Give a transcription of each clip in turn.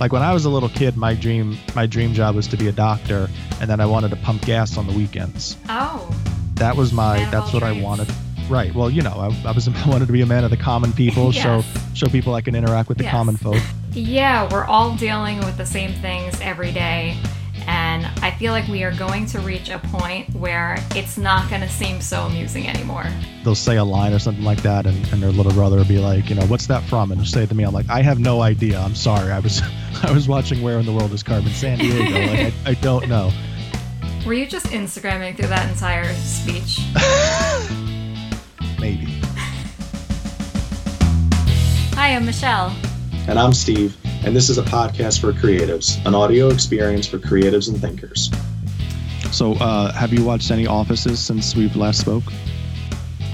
Like when I was a little kid, my dream my dream job was to be a doctor, and then I wanted to pump gas on the weekends. Oh. That was my. Man that's all what I wanted. Right. Well, you know, I, I was I wanted to be a man of the common people, Yes. show show people I can interact with the Yes. common folk. Yeah, we're all dealing with the same things every day. And I feel like we are going to reach a point where it's not going to seem so amusing anymore. They'll say a line or something like that, and, and their little brother will be like, you know, what's that from? And they'll say it to me, I'm like, I have no idea. I'm sorry. I was I was watching Where in the World is Carmen Sandiego. like I, I don't know. Were you just Instagramming through that entire speech? Maybe. Hi, I'm Michelle. And I'm Steve, and this is a podcast for creatives, an audio experience for creatives and thinkers. So, uh, have you watched any Offices since we've last spoke?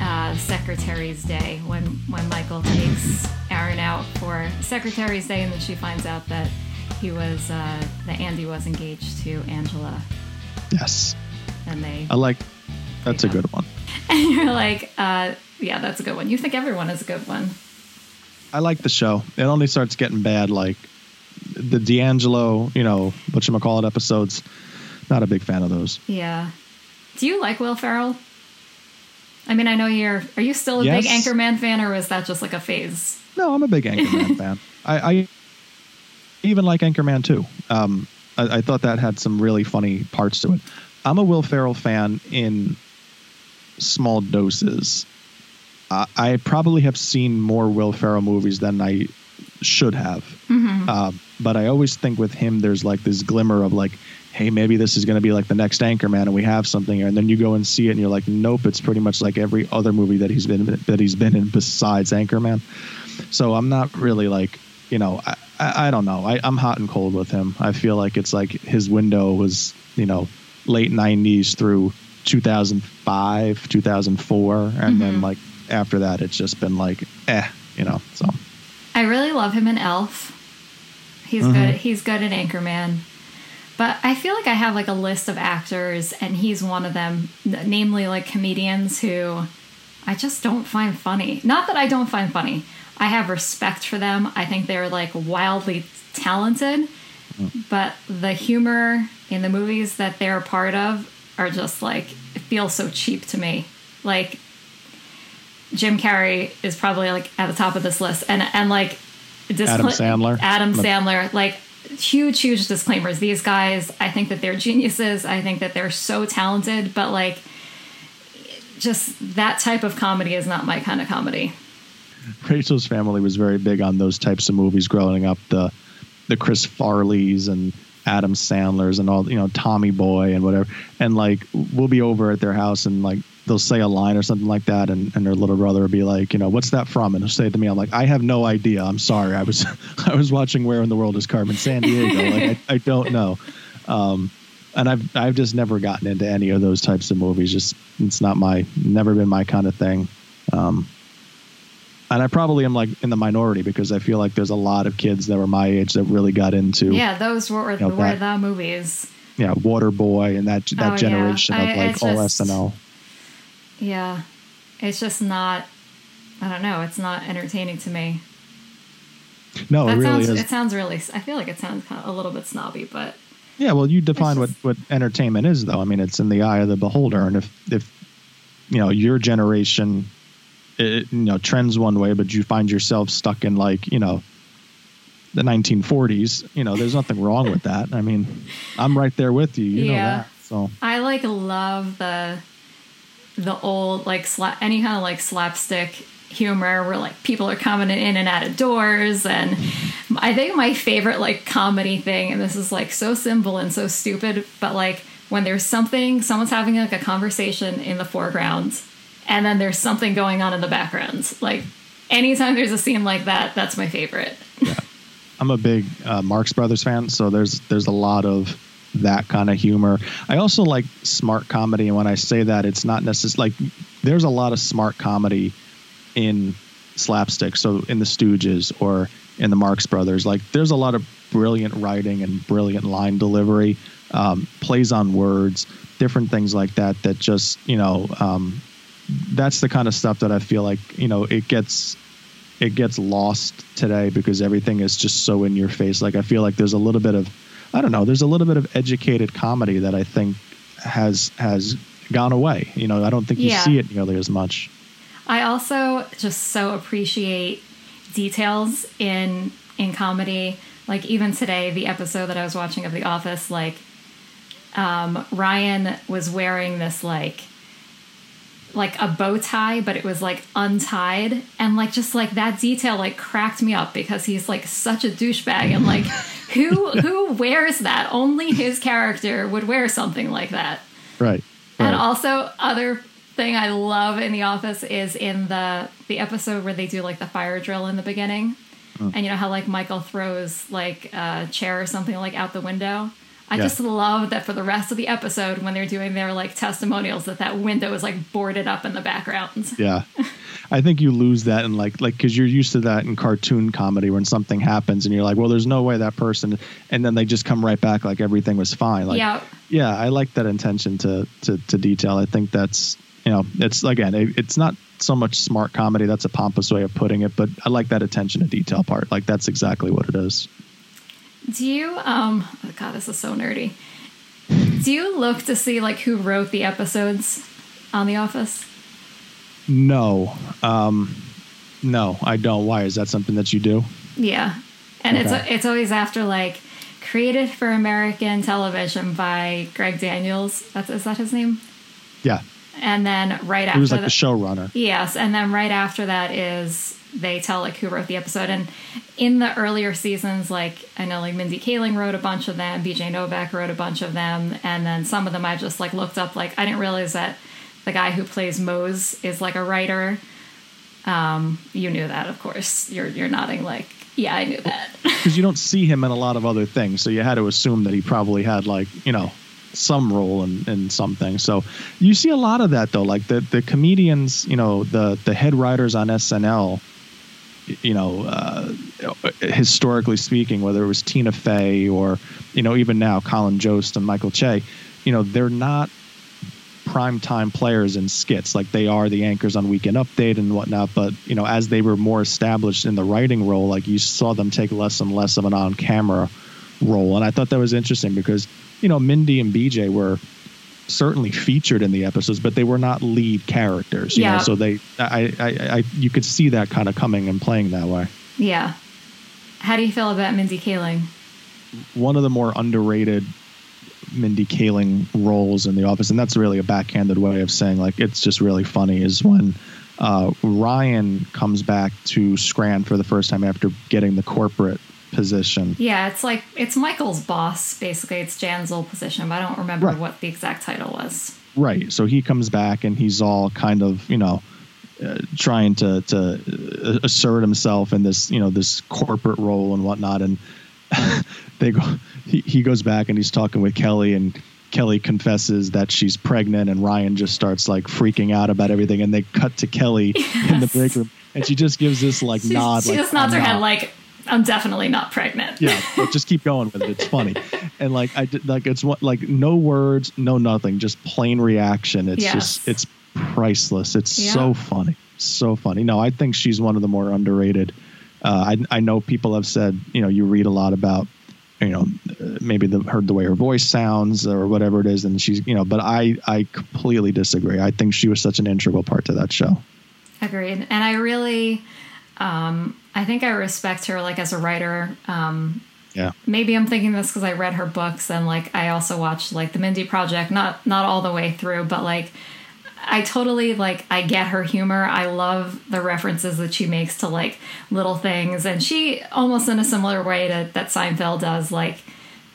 Uh, Secretary's Day, when, when Michael takes Erin out for Secretary's Day, and then she finds out that he was, uh, that Andy was engaged to Angela, Yes. and they, I like. That's a Yeah. good one. and you're like, uh, yeah, that's a good one. You think everyone is a good one. I like the show. It only starts getting bad like the DeAngelo, you know, what you call it episodes. Not a big fan of those. Yeah. Do you like Will Ferrell? I mean, I know you're. Are you still a big Anchorman fan, or was that just like a phase? No, I'm a big Anchorman fan. I, I even like Anchorman too. Um, I, I thought that had some really funny parts to it. I'm a Will Ferrell fan in small doses. Uh, I probably have seen more Will Ferrell movies than I should have. Mm-hmm. Uh, but I always think with him, there's like this glimmer of like, hey, maybe this is going to be like the next Anchorman, and we have something here. And then you go and see it, and you're like, nope, it's pretty much like every other movie that he's been that he's been in besides Anchorman. So I'm not really like, you know, I, I, I don't know. I, I'm hot and cold with him. I feel like it's like his window was, you know, late 90s through 2005, 2004, and then Mhm. like after that, it's just been like, eh, you know. So I really love him in Elf. He's Mhm. good. He's good in Anchorman. But I feel like I have like a list of actors, and he's one of them. Namely, like comedians who I just don't find funny. Not that I don't find funny. I have respect for them. I think they're like wildly talented. But the humor in the movies that they're a part of are just like it feels so cheap to me. Like Jim Carrey is probably like at the top of this list, and and like discla- Adam Sandler. Adam Sandler, like huge, huge disclaimers. These guys, I think that they're geniuses. I think that they're so talented, but like, just that type of comedy is not my kind of comedy. Rachel's family was very big on those types of movies growing up. The the Chris Farleys and Adam Sandlers and all you know Tommy Boy and whatever. And like we'll be over at their house and like they'll say a line or something like that, and, and their little brother will be like, you know, what's that from? And he'll say it to me. I'm like, I have no idea. I'm sorry. I was I was watching Where in the World is Carmen Sandiego. like I, I don't know. Um, and I've I've just never gotten into any of those types of movies. Just it's not my never been my kind of thing. Um, and I probably am like in the minority because I feel like there's a lot of kids that were my age that really got into yeah, Yeah, those were, You know, were that- the movies. Yeah, Waterboy and that that Oh, yeah. generation I- of like all just- SNL. Yeah, it's just not. I don't know. It's not entertaining to me. No, that it really sounds. is. It sounds really. I feel like it sounds kind of a little bit snobby, but yeah, well, you define just- what what entertainment is, though. I mean, it's in the eye of the beholder, and if if you know your generation, it, you know, trends one way, but you find yourself stuck in like you know. The 1940s, you know, there's nothing wrong with that. I mean, I'm right there with you. You know that. So I like love the the old like sla- any kind of like slapstick humor where like people are coming in and out of doors and I think my favorite like comedy thing and this is like so simple and so stupid but like when there's something someone's having like a conversation in the foreground and then there's something going on in the background like anytime there's a scene like that that's my favorite. I'm a big uh, Marx Brothers fan, so there's there's a lot of that kind of humor. I also like smart comedy, and when I say that, it's not necessarily like there's a lot of smart comedy in slapstick. So in the Stooges or in the Marx Brothers, like there's a lot of brilliant writing and brilliant line delivery, um, plays on words, different things like that. That just you know, um, that's the kind of stuff that I feel like you know it gets it gets lost today because everything is just so in your face. Like I feel like there's a little bit of I don't know, there's a little bit of educated comedy that I think has has gone away. You know, I don't think you Yeah. see it nearly as much. I also just so appreciate details in in comedy. Like even today, the episode that I was watching of The Office, like um, Ryan was wearing this like like a bow tie, but it was like untied, and like just like that detail like cracked me up because he's like such a douchebag, and like who who wears that? Only his character would wear something like that. Right. And also, other thing I love in The Office is in the the episode where they do like the fire drill in the beginning, Oh. and you know how like Michael throws like a chair or something like out the window. I Yeah. just love that for the rest of the episode when they're doing their like testimonials that that window is like boarded up in the background. Yeah. I think you lose that in like like because you're used to that in cartoon comedy when something happens and you're like, well, there's no way that person, and then they just come right back like everything was fine. Like, yeah, yeah, I like that intention to to to detail. I think that's you know, it's again, it, it's not so much smart comedy. That's a pompous way of putting it, but I like that attention to detail part. Like that's exactly what it is. Do you um oh god, this is so nerdy. Do you look to see like who wrote the episodes on The Office? No, um, no, I don't. Why is that something that you do? Yeah, and Okay. it's it's always after like created for American television by Greg Daniels. That's is that his name? Yeah, And then right he after was like that, the showrunner. yes, and then right after that is they tell like who wrote the episode. And in the earlier seasons, like I know like Mindy Kaling wrote a bunch of them, BJ Novak wrote a bunch of them, and then some of them I just like looked up. Like I didn't realize that the guy who plays Mose is like a writer. Um, you knew that, of course. You're you're nodding like, yeah, I knew that. because you don't see him in a lot of other things. So you had to assume that he probably had like you know some role in, in something. So you see a lot of that though, like the the comedians, you know, the the head writers on SNL. You know, uh, historically speaking, whether it was Tina Fey or you know even now Colin Jost and Michael Che, you know they're not primetime players in skits like they are the anchors on Weekend Update and whatnot. But you know, as they were more established in the writing role, like you saw them take less and less of an on-camera role, and I thought that was interesting because you know Mindy and BJ were certainly featured in the episodes, but they were not lead characters. You Yeah. know, so they, I, I, I, you could see that kind of coming and playing that way. Yeah. How do you feel about Mindy Kaling? one of the more underrated Mindy Kaling roles in The Office, and that's really a backhanded way of saying like it's just really funny, is when uh, Ryan comes back to Scran for the first time after getting the corporate position. Yeah, it's like it's Michael's boss, basically. It's Jan's old position, but I don't remember Right. what the exact title was. Right. So he comes back and he's all kind of, you know, uh, trying to to uh, assert himself in this, you know, this corporate role and whatnot. And they go, he, he goes back and he's talking with Kelly and Kelly confesses that she's pregnant and Ryan just starts like freaking out about everything. And they cut to Kelly in the break room and she just gives this like nod. she like, just nods her "I'm head like, I'm definitely not pregnant. yeah, just keep going with it. It's funny, and like I did, like it's what like no words, no nothing, just plain reaction. It's Yes. just it's priceless. It's Yeah. so funny, so funny. No, I think she's one of the more underrated. Uh, I I know people have said you know you read a lot about you know maybe the, heard the way her voice sounds or whatever it is, and she's you know, but I I completely disagree. I think she was such an integral part to that show. Agreed. And I really, um, I think I respect her like as a writer. Um, Yeah. maybe I'm thinking this because I read her books and like I also watched like the Mindy Project, not not all the way through, but like I totally like I get her humor. I love the references that she makes to like little things, and she almost in a similar way to that Seinfeld does. Like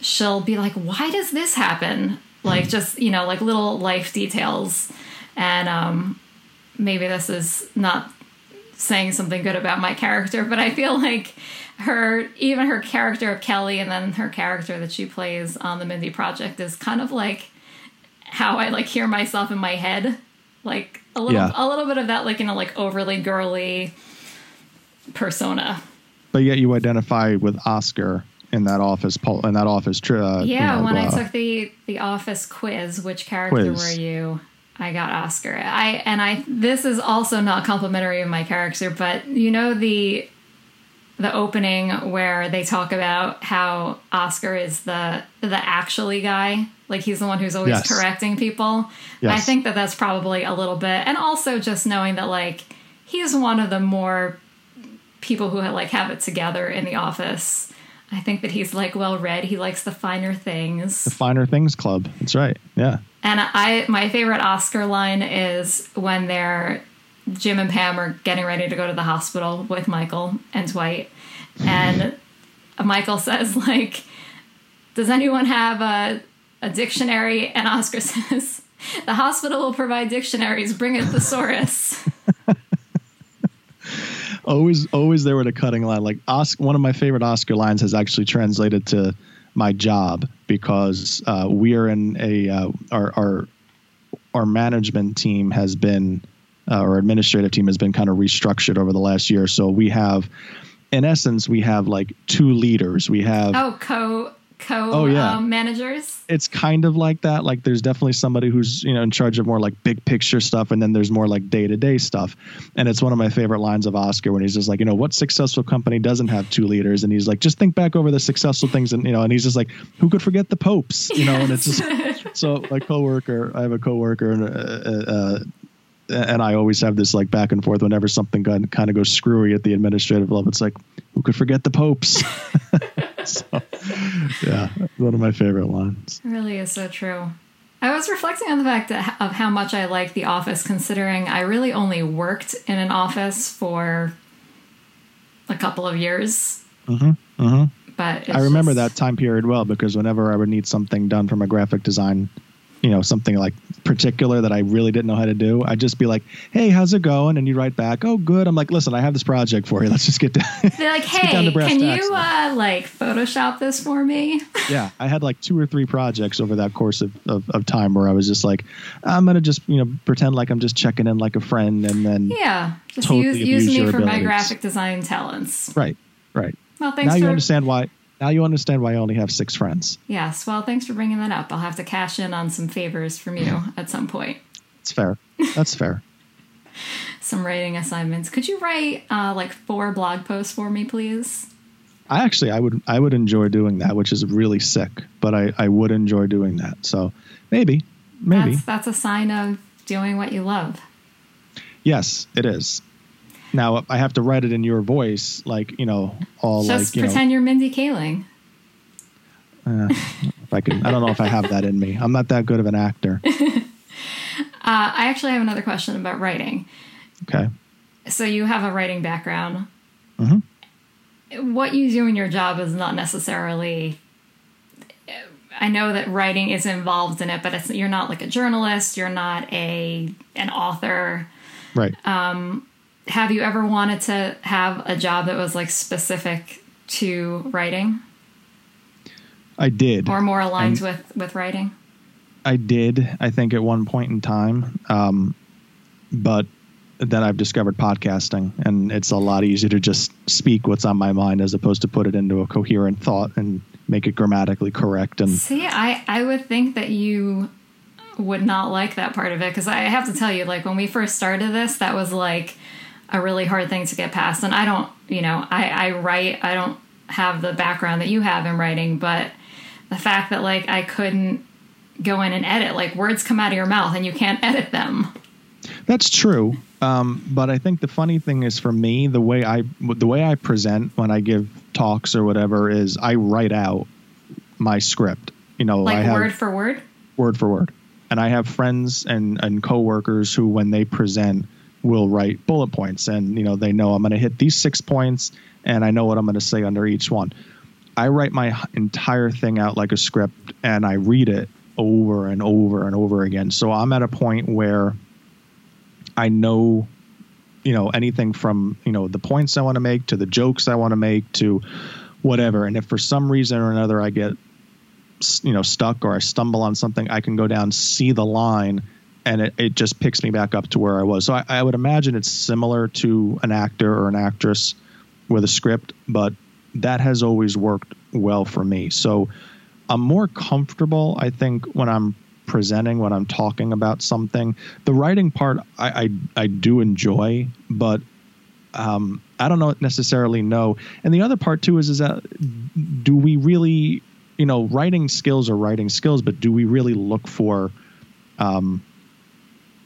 she'll be like, "Why does this happen?" Like just you know like little life details, and um, maybe this is not saying something good about my character, but I feel like her, even her character of Kelly, and then her character that she plays on the Mindy Project is kind of like how I like hear myself in my head, like a little, Yeah. a little bit of that, like you know, like overly girly persona. But yet you identify with Oscar in that office poll in that office. Uh, Yeah, you know, when I uh, took the the Office quiz, which character Quiz. were you? I got Oscar. I and I this is also not complimentary of my character, but you know the the opening where they talk about how Oscar is the the actually guy, like he's the one who's always Yes. correcting people. Yes. I think that that's probably a little bit, and also just knowing that like he's one of the more people who like have it together in the office. I think that he's like well read. He likes the finer things. The Finer Things Club. That's right. Yeah. And I, my favorite Oscar line is when they're Jim and Pam are getting ready to go to the hospital with Michael and Dwight, and Michael says like, "Does anyone have a a dictionary?" And Oscar says, "The hospital will provide dictionaries. Bring a thesaurus." always always there with a cutting line. Like Oscar, one of my favorite oscar lines has actually translated to my job because uh, we are in a uh, our our our management team has been uh, our administrative team has been kind of restructured over the last year. So we have in essence we have like two leaders. We have oh, co co Oh, yeah. um, managers. it's kind of like that. Like there's definitely somebody who's you know in charge of more like big picture stuff, and then there's more like day to day stuff. And it's one of my favorite lines of Oscar when he's just like, you know, what successful company doesn't have two leaders? And he's like, just think back over the successful things, and you know, and he's just like, who could forget the popes? You know, and it's just so my coworker. I have a coworker, and uh, uh, and I always have this like back and forth whenever something kind of goes screwy at the administrative level. It's like, who could forget the popes? so, yeah, one of my favorite lines. It really is so true. I was reflecting on the fact that, of how much I like The Office, considering I really only worked in an office for a couple of years. Mm-hmm, mm-hmm. But it's I remember just- that time period well because whenever I would need something done from a graphic design, you know, something like particular that I really didn't know how to do, I'd just be like, "Hey, how's it going?" And you write back, "Oh, good." I'm like, "Listen, I have this project for you. Let's just get down." They're like, hey, can you uh, like Photoshop this for me? yeah, I had like two or three projects over that course of, of, of time where I was just like, I'm gonna just you know pretend like I'm just checking in like a friend, and then yeah, just Totally use use me for my graphic design talents. right, right. Well, thanks now you understand why. Now you understand why I only have six friends. yes. Well, thanks for bringing that up. I'll have to cash in on some favors from you at some point. It's fair. That's fair. Some writing assignments. Could you write uh, like four blog posts for me, please? I actually I would I would enjoy doing that, which is really sick, but I I would enjoy doing that. So maybe maybe That's that's a sign of doing what you love. yes, it is. Now I have to write it in your voice, like you know, all Just like you pretend you're Mindy Kaling. uh, if I can. I don't know if I have that in me. I'm not that good of an actor. Uh, I actually have another question about writing. Okay. So you have a writing background. Mhm. What you do in your job is not necessarily. I know that writing is involved in it, but it's, you're not like a journalist. You're not a an author. Right. Have you ever wanted to have a job that was like specific to writing I did. or more aligned And- with with writing? I did. I think at one point in time, um, but then I've discovered podcasting, and it's a lot easier to just speak what's on my mind as opposed to put it into a coherent thought and make it grammatically correct. And See, I I would think that you would not like that part of it because I have to tell you, like when we first started this, that was like a really hard thing to get past. And I don't, you know, I I write. I don't have the background that you have in writing, but the fact that like I couldn't go in and edit, like words come out of your mouth and you can't edit them. That's true. Um, but I think the funny thing is for me, the way I the way I present when I give talks or whatever is I write out my script. You know, Like have word for word. word for word. And I have friends and and coworkers who, when they present, will write bullet points, and you know they know I'm going to hit these six points, and I know what I'm going to say under each one. I write my entire thing out like a script, and I read it over and over and over again. So I'm at a point where I know, you know, anything from you know the points I want to make to the jokes I want to make to whatever. And if for some reason or another I get you know stuck or I stumble on something, I can go down, see the line, and it, it just picks me back up to where I was. So I, I would imagine it's similar to an actor or an actress with a script, but that has always worked well for me. So I'm more comfortable, I think, when I'm presenting when I'm talking about something. The writing part I I, I do enjoy, but um, I don't know necessarily know. And the other part too is is that do we really, you know, writing skills are writing skills, but do we really look for um,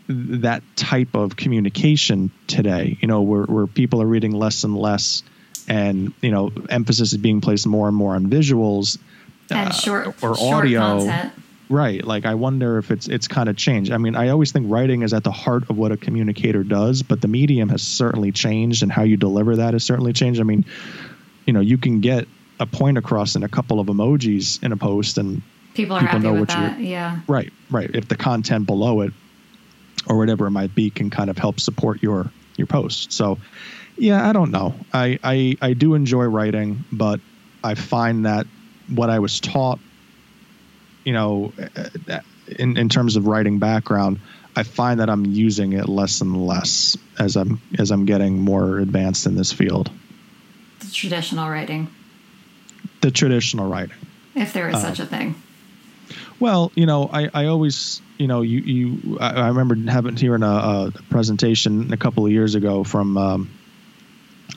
that type of communication today? You know, where where people are reading less and less, and you know, emphasis is being placed more and more on visuals and uh, short or short audio. content. Right. Like I wonder if it's it's kind of changed. I mean, I always think writing is at the heart of what a communicator does, but the medium has certainly changed and how you deliver that has certainly changed. I mean, you know, you can get a point across in a couple of emojis in a post and People are People happy know with what that. you're- Yeah. right, right. If the content below it or whatever it might be can kind of help support your your post. So, yeah, I don't know. I I I do enjoy writing, but I find that what I was taught, you know, in in terms of writing background, I find that I'm using it less and less as I'm as I'm getting more advanced in this field. The traditional writing, The traditional writing. if there is Uh, such a thing. Well, you know, I, I always, you know, you, you I, I remember having hearing a, a presentation a couple of years ago from um,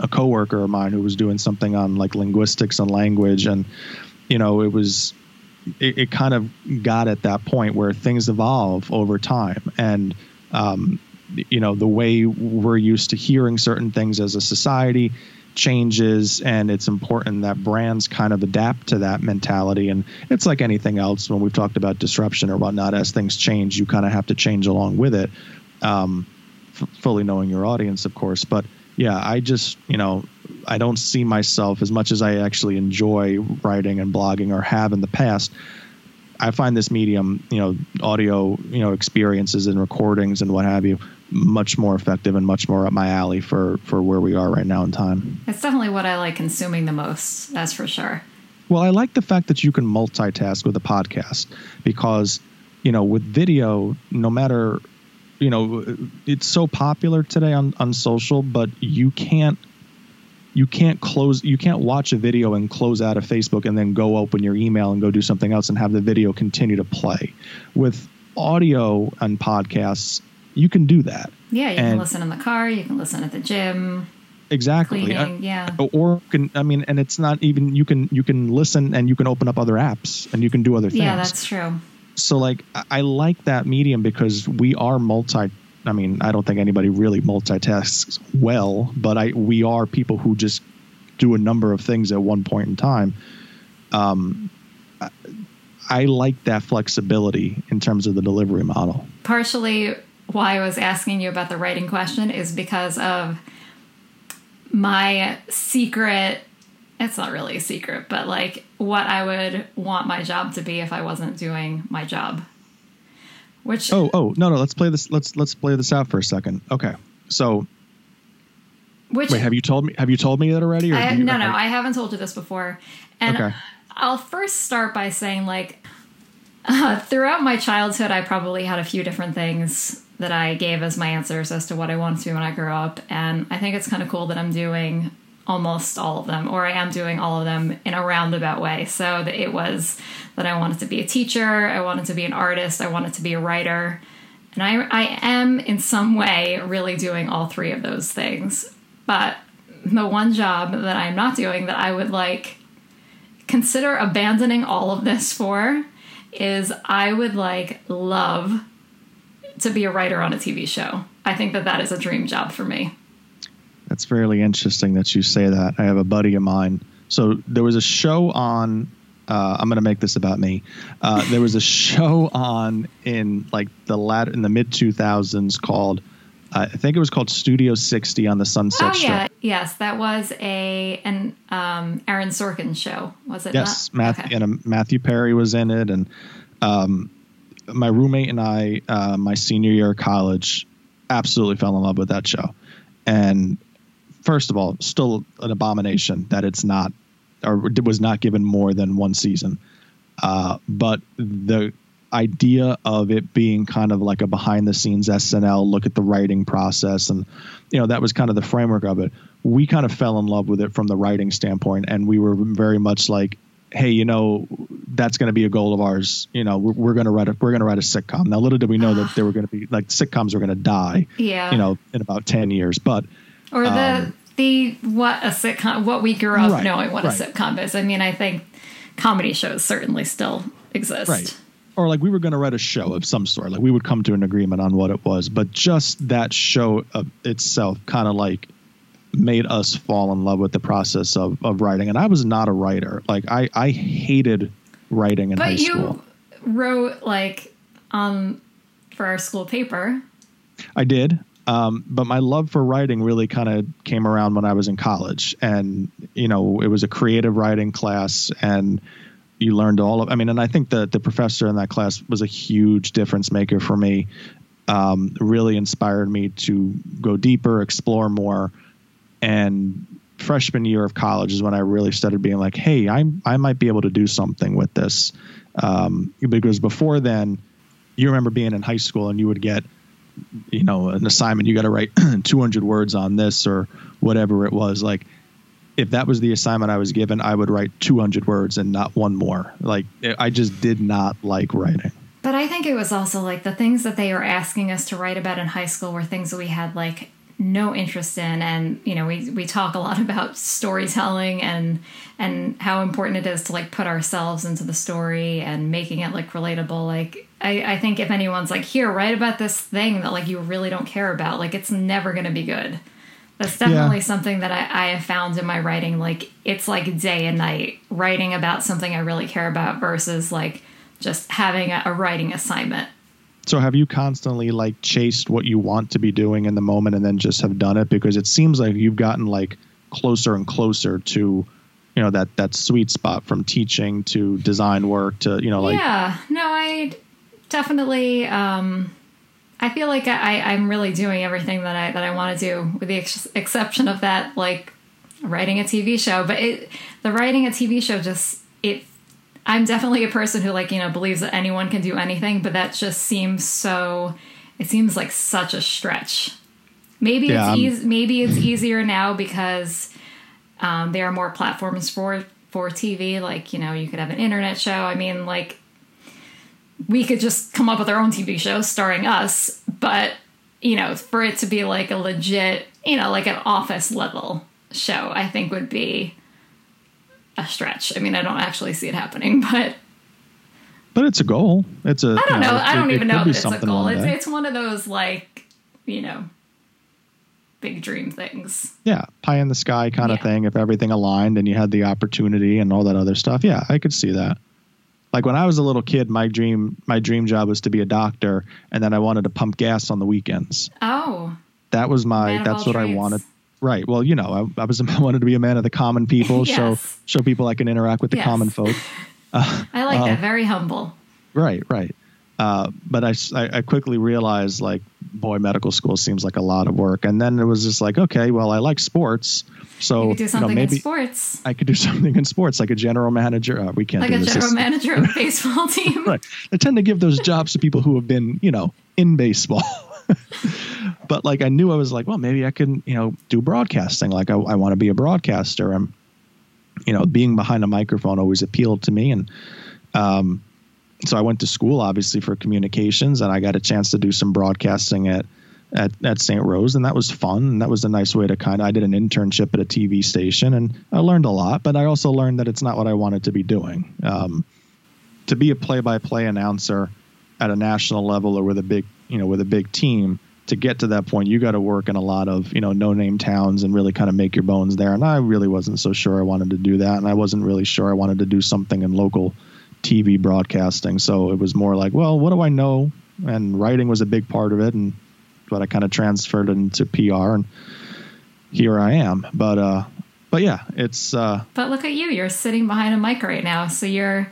a coworker of mine who was doing something on like linguistics and language, and you know, it was it, it kind of got at that point where things evolve over time, and um, you know, the way we're used to hearing certain things as a society changes and it's important that brands kind of adapt to that mentality. And it's like anything else when we've talked about disruption or whatnot as things change you kind of have to change along with it um, f- fully knowing your audience of course. But yeah i just you know i don't see myself as much as i actually enjoy writing and blogging or have in the past i find this medium you know audio you know experiences and recordings and what have you much more effective and much more up my alley for for where we are right now in time It's definitely what I like consuming the most. That's for sure. Well, I like the fact that you can multitask with a podcast because, you know, with video, no matter, you know, it's so popular today on, on social, but you can't you can't close you can't watch a video and close out of Facebook and then go open your email and go do something else and have the video continue to play. With audio and podcasts, you can do that. Yeah, you can listen in the car. You can listen at the gym, Exactly. Uh, cleaning. yeah. or can I mean, and it's not even you can you can listen and you can open up other apps and you can do other things. Yeah, that's true. so like I- I like that medium because we are multi. I mean, I don't think anybody really multitasks well, but I we are people who just do a number of things at one point in time. Um, I, I like that flexibility in terms of the delivery model. partially why I was asking you about the writing question is because of my secret. It's not really a secret, but like what I would want my job to be if I wasn't doing my job. Which Oh, oh no, no. Let's play this. Let's let's play this out for a second. Okay. So which wait, have you told me? Have you told me that already? Or I, you- no, no. I haven't told you this before. And Okay. I'll first start by saying, like, uh, throughout my childhood, I probably had a few different things that I gave as my answers as to what I wanted to be when I grew up. And I think it's kind of cool that I'm doing almost all of them, or I am doing all of them in a roundabout way. So that it was that I wanted to be a teacher, I wanted to be an artist, I wanted to be a writer. And I, I am in some way really doing all three of those things. But the one job that I'm not doing that I would like consider abandoning all of this for is I would like love to be a writer on a TV show. I think that that is a dream job for me. That's fairly interesting that you say that. I have a buddy of mine. So there was a show on. Uh, I'm going to make this about me. Uh, there was a show on in like the lat in the mid 2000s called. I think it was called Studio 60 on the Sunset Oh Strip. yeah, yes, that was a an um, Aaron Sorkin show, was it? Yes? Matthew, Okay. and um, Matthew Perry was in it, and um, my roommate and I, uh, my senior year of college, absolutely fell in love with that show. And first of all, still an abomination that it's not or it was not given more than one season. Uh, but the idea of it being kind of like a behind the scenes SNL look at the writing process and you know that was kind of the framework of it. We kind of fell in love with it from the writing standpoint and we were very much like hey, you know, that's going to be a goal of ours. You know, we're, we're going to write a we're going to write a sitcom. Now, little did we know that they were going to be like sitcoms were going to die. Yeah. You know, in about ten years, but or the Um, the what a sitcom what we grew up Right, knowing what right. a sitcom is. I mean, I think comedy shows certainly still exist. right. Or like we were going to write a show of some sort. Like we would come to an agreement on what it was, but just that show of itself kind of like made us fall in love with the process of, of writing. And I was not a writer. Like I, I hated writing in high school. But you wrote like um for our school paper. I did. Um, but my love for writing really kind of came around when I was in college. And, you know, it was a creative writing class and you learned all of, I mean, and I think that the professor in that class was a huge difference maker for me. Um, really inspired me to go deeper, explore more. And freshman year of college is when I really started being like, hey, I'm, I might be able to do something with this. Um, because before then, you remember being in high school and you would get you know an assignment. You got to write 200 words on this or whatever it was. Like if that was the assignment i was given i would write 200 words and not one more. Like i just did not like writing. But I think it was also like the things that they were asking us to write about in high school were things that we had like no interest in and you know we we talk a lot about storytelling and and how important it is to like put ourselves into the story and making it like relatable. Like I, I think if anyone's like here write about this thing that like you really don't care about like it's never going to be good. That's definitely something that I, I have found in my writing. Like it's like day and night writing about something i really care about versus like just having a, a writing assignment so have you constantly like chased what you want to be doing in the moment and then just have done it? Because it seems like you've gotten like closer and closer to you know that that sweet spot from teaching to design work to you know like yeah. No i definitely um i feel like i i'm really doing everything that i that i want to do with the ex- exception of that like writing a tv show. But it the writing a tv show just it i'm definitely a person who like you know believes that anyone can do anything but that just seems so it seems like such a stretch maybe Yeah, it's eas- maybe it's easier now because um, there are more platforms for for TV. Like you know, you could have an internet show. I mean, like we could just come up with our own TV show starring us, but you know, for it to be like a legit, you know, like an office level show, I think would be a stretch. I mean, I don't actually see it happening, but but it's a goal it's a I don't know. I don't even know if it's a goal. It's, it's one of those like, you know, big dream things. yeah, pie in the sky kind of thing. If everything aligned and you had the opportunity and all that other stuff, yeah, I could see that. Like when I was a little kid, my dream my dream job was to be a doctor, and then I wanted to pump gas on the weekends. Oh, That was my that's what I wanted. Right. Well, you know, I, I was I wanted to be a man of the common people, show Yes. show people I can interact with the Yes. common folk. I like Uh, that. Very humble. Right, right. Uh, but I quickly realized, like, boy, medical school seems like a lot of work. And then it was just like, okay, well, I like sports, so You could do know, maybe in sports, I could do something in sports, like a general manager. Uh, we can't like do a general It's- manager of a baseball team. Right. They tend to give those jobs to people who have been, you know, in baseball. But like, I knew I was like, well, maybe I can, you know, do broadcasting. Like, I, I want to be a broadcaster. And, you know, being behind a microphone always appealed to me. And, um, so I went to school, obviously, for communications, and I got a chance to do some broadcasting at at, at St. Rose, and that was fun. And that was a nice way to kind of. I did an internship at a TV station, and I learned a lot. But I also learned that it's not what I wanted to be doing. Um, to be a play-by-play announcer at a national level or with a big, you know, with a big team, to get to that point, you got to work in a lot of, you know, no-name towns and really kind of make your bones there. And I really wasn't so sure I wanted to do that, and I wasn't really sure I wanted to do something in local TV broadcasting. So it was more like, well, what do I know? And writing was a big part of it, and but I kind of transferred into PR, and here I am. But uh, but yeah, it's uh, But look at you. You're sitting behind a mic right now. So you're,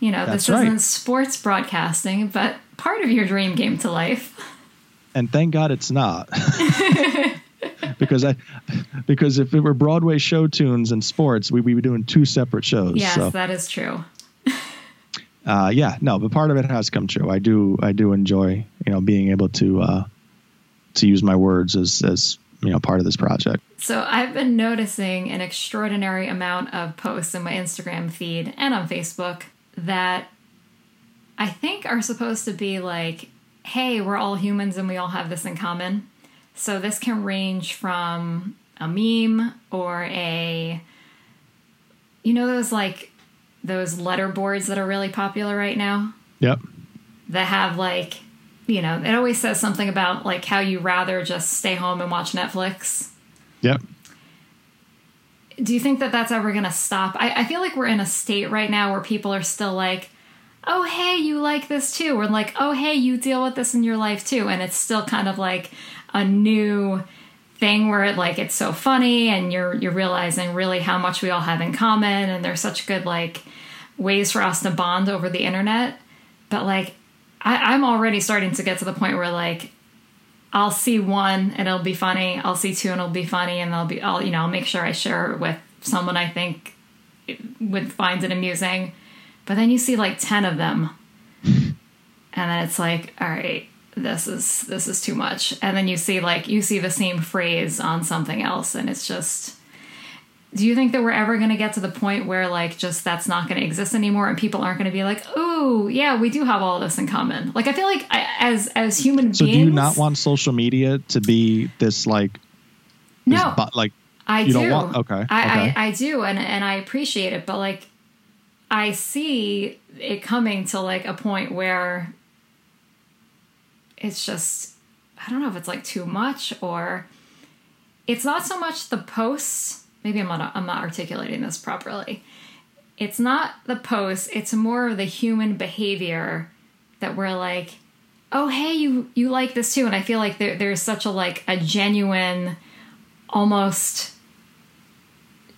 you know, this isn't right. sports broadcasting, but part of your dream came to life. and thank God it's not. because I because if it were Broadway show tunes and sports, we'd be doing two separate shows. Yes, so that is true. uh, yeah, no, but part of it has come true. I do I do enjoy you know being able to uh, to use my words as as you know part of this project. So I've been noticing an extraordinary amount of posts in my Instagram feed and on Facebook that I think are supposed to be like, hey, we're all humans and we all have this in common. So this can range from a meme or a, you know, those like those letter boards that are really popular right now Yep. that have like, you know, it always says something about like how you rather just stay home and watch Netflix. Yep. do you think that that's ever going to stop? I, I feel like we're in a state right now where people are still like, oh, hey, you like this too. Or like, oh, hey, you deal with this in your life too. And it's still kind of like a new thing where it like it's so funny and you're you're realizing really how much we all have in common and there's such good like ways for us to bond over the internet but like I, i'm already starting to get to the point where like I'll see one and it'll be funny. I'll see two and it'll be funny, and I'll be I'll you know I'll make sure I share it with someone I think would find it amusing. But then you see like ten of them, and then it's like, all right, this is this is too much. And then you see like you see the same phrase on something else, and it's just. Do you think that we're ever going to get to the point where like just that's not going to exist anymore, and people aren't going to be like, "Oh, yeah, we do have all this in common." Like I feel like I, as as human So beings, So do you not want social media to be this like this no, bu- like I you do. don't want- okay, I, okay. I, I do, and and I appreciate it, but like, I see it coming to like a point where it's just I don't know if it's like too much or it's not so much the posts. Maybe I'm not I'm not articulating this properly. It's not the posts. It's more the human behavior that we're like, oh hey, you you like this too, and I feel like there, there's such a like a genuine almost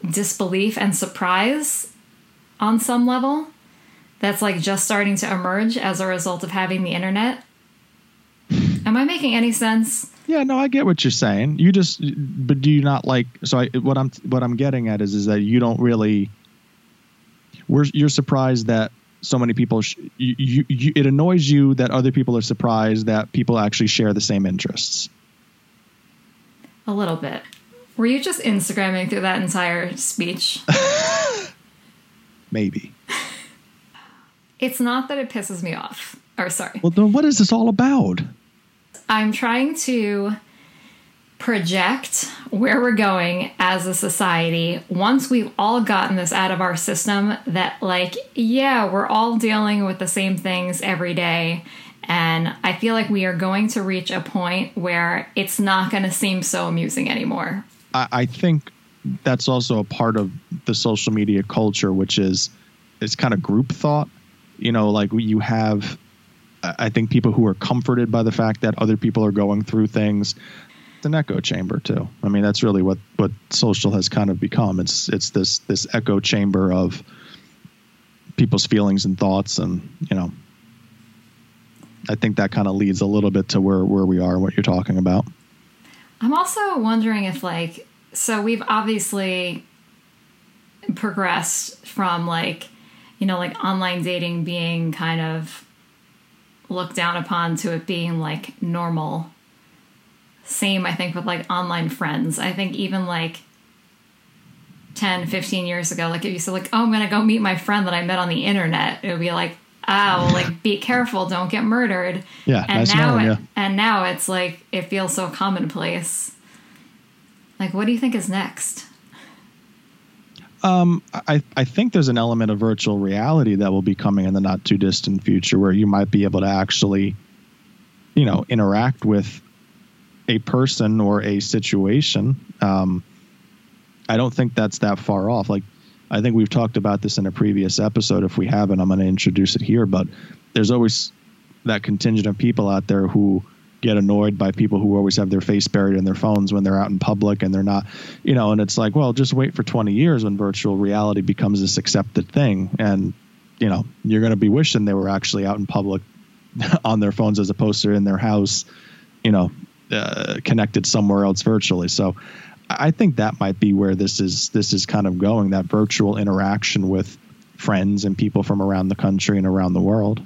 disbelief and surprise on some level that's like just starting to emerge as a result of having the internet. Am I making any sense? Yeah, no, I get what you're saying. You just, but do you not like? So I, what I'm what I'm getting at is is that you don't really. We're you're surprised that so many people. Sh- you, you, you it annoys you that other people are surprised that people actually share the same interests. A little bit. Were you just Instagramming through that entire speech? Maybe. it's not that it pisses me off. Or sorry. Well, then what is this all about? I'm trying to project where we're going as a society once we've all gotten this out of our system that like yeah we're all dealing with the same things every day and i feel like we are going to reach a point where it's not going to seem so amusing anymore I, I think that's also a part of the social media culture, which is it's kind of group thought. You know, like you have, I think people who are comforted by the fact that other people are going through things. An echo chamber too. I mean, that's really what what social has kind of become. It's it's this this echo chamber of people's feelings and thoughts, and you know, I think that kind of leads a little bit to where where we are and what you're talking about. I'm also wondering if like so we've obviously progressed from like you know like online dating being kind of looked down upon to it being like normal. Same I think with like online friends. I think even like 10, 15 years ago like if you said like oh I'm going to go meet my friend that I met on the internet it would be like well oh, like be careful don't get murdered. Yeah, And now it, you. and now it's like it feels so commonplace. Like, what do you think is next? Um, I, I think there's an element of virtual reality that will be coming in the not too distant future where you might be able to actually, you know, interact with a person or a situation. Um, I don't think that's that far off. Like, I think we've talked about this in a previous episode. If we haven't, I'm going to introduce it here. But there's always that contingent of people out there who get annoyed by people who always have their face buried in their phones when they're out in public and they're not, you know, and it's like, well, just wait for 20 years when virtual reality becomes this accepted thing. And, you know, you're going to be wishing they were actually out in public on their phones as opposed to in their house, you know, uh, connected somewhere else virtually. So I think that might be where this is, this is kind of going that virtual interaction with friends and people from around the country and around the world.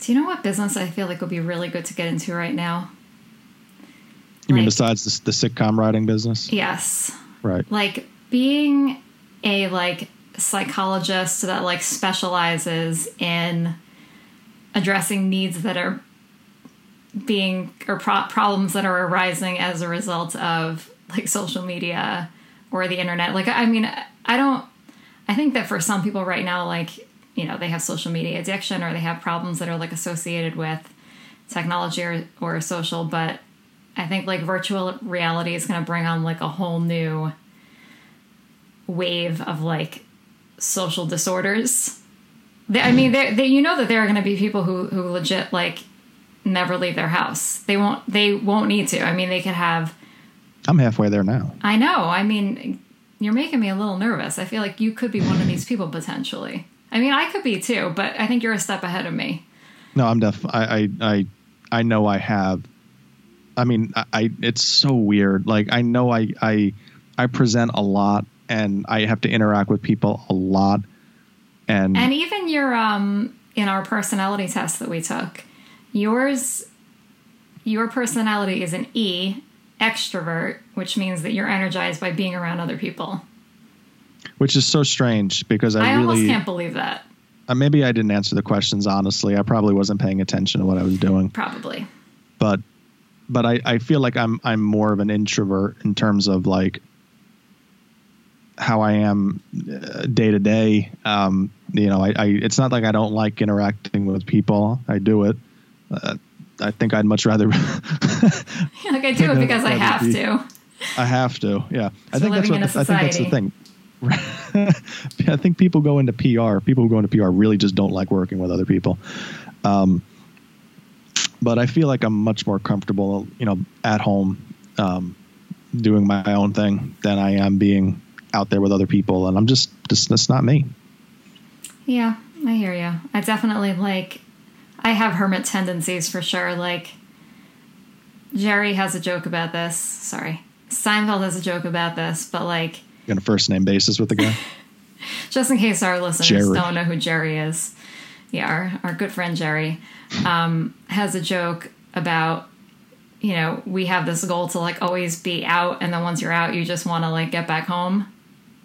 Do you know what business I feel like would be really good to get into right now? You mean besides the, the sitcom writing business? Yes. Right. Like being a like psychologist that like specializes in addressing needs that are being or pro- problems that are arising as a result of like social media or the internet. Like, I mean, I don't, I think that for some people right now, like, you know, they have social media addiction or they have problems that are like associated with technology or, or social, but I think like virtual reality is going to bring on like a whole new wave of like social disorders. They, I mean, mm. they, you know that there are going to be people who who legit like never leave their house. They won't. They won't need to. I mean, they could have. I'm halfway there now. I know. I mean, you're making me a little nervous. I feel like you could be one of these people potentially. I mean, I could be too, but I think you're a step ahead of me. No, I'm def. I I I, I know I have. I mean, I, I it's so weird. Like I know I I I present a lot and I have to interact with people a lot. And and even your um in our personality test that we took, yours your personality is an E extrovert, which means that you're energized by being around other people. Which is so strange because I, I really almost can't believe that. Uh, maybe I didn't answer the questions honestly. I probably wasn't paying attention to what I was doing. Probably. But but I, I feel like I'm I'm more of an introvert in terms of like how I am day to day. Um, you know, I, I, it's not like I don't like interacting with people. I do it. Uh, I think I'd much rather. like I do it because I have be, to. I have to. Yeah, so I think that's what. I think that's the thing. I think people go into PR. People who go into PR really just don't like working with other people. Um, but I feel like I'm much more comfortable, you know, at home, um, doing my own thing than I am being out there with other people, and I'm just just that's not me. Yeah, I hear you. I definitely like. I have hermit tendencies for sure. Like Jerry has a joke about this. Sorry, Seinfeld has a joke about this, but like on a first name basis with the guy. Just in case our listeners Jerry. don't know who Jerry is, yeah, our our good friend Jerry um, has a joke about you know we have this goal to like always be out, and then once you're out, you just want to like get back home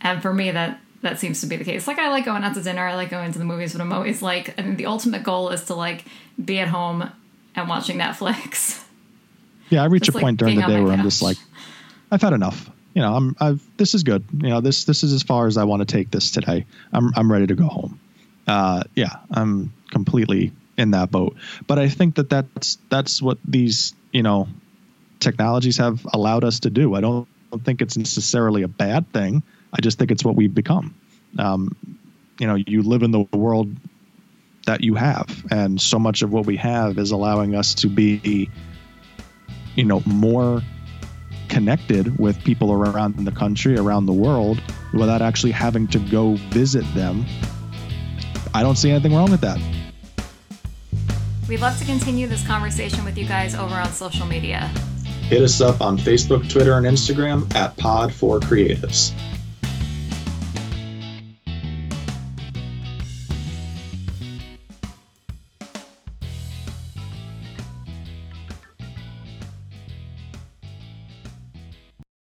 and for me, that that seems to be the case. Like I like going out to dinner, I like going to the movies, but I'm always like, I mean, the ultimate goal is to like be at home and watching Netflix. Yeah, I reach just a point like during the day where couch. I'm just like, I've had enough. You know, I'm I've this is good. You know, this this is as far as I want to take this today. I'm I'm ready to go home. Uh, yeah, I'm completely in that boat. But I think that that's that's what these you know technologies have allowed us to do. I don't, don't think it's necessarily a bad thing. I just think it's what we've become. Um, you know, you live in the world that you have, and so much of what we have is allowing us to be, you know, more connected with people around the country, around the world, without actually having to go visit them. I don't see anything wrong with that. We'd love to continue this conversation with you guys over on social media. Hit us up on Facebook, Twitter, and Instagram at Pod4Creatives.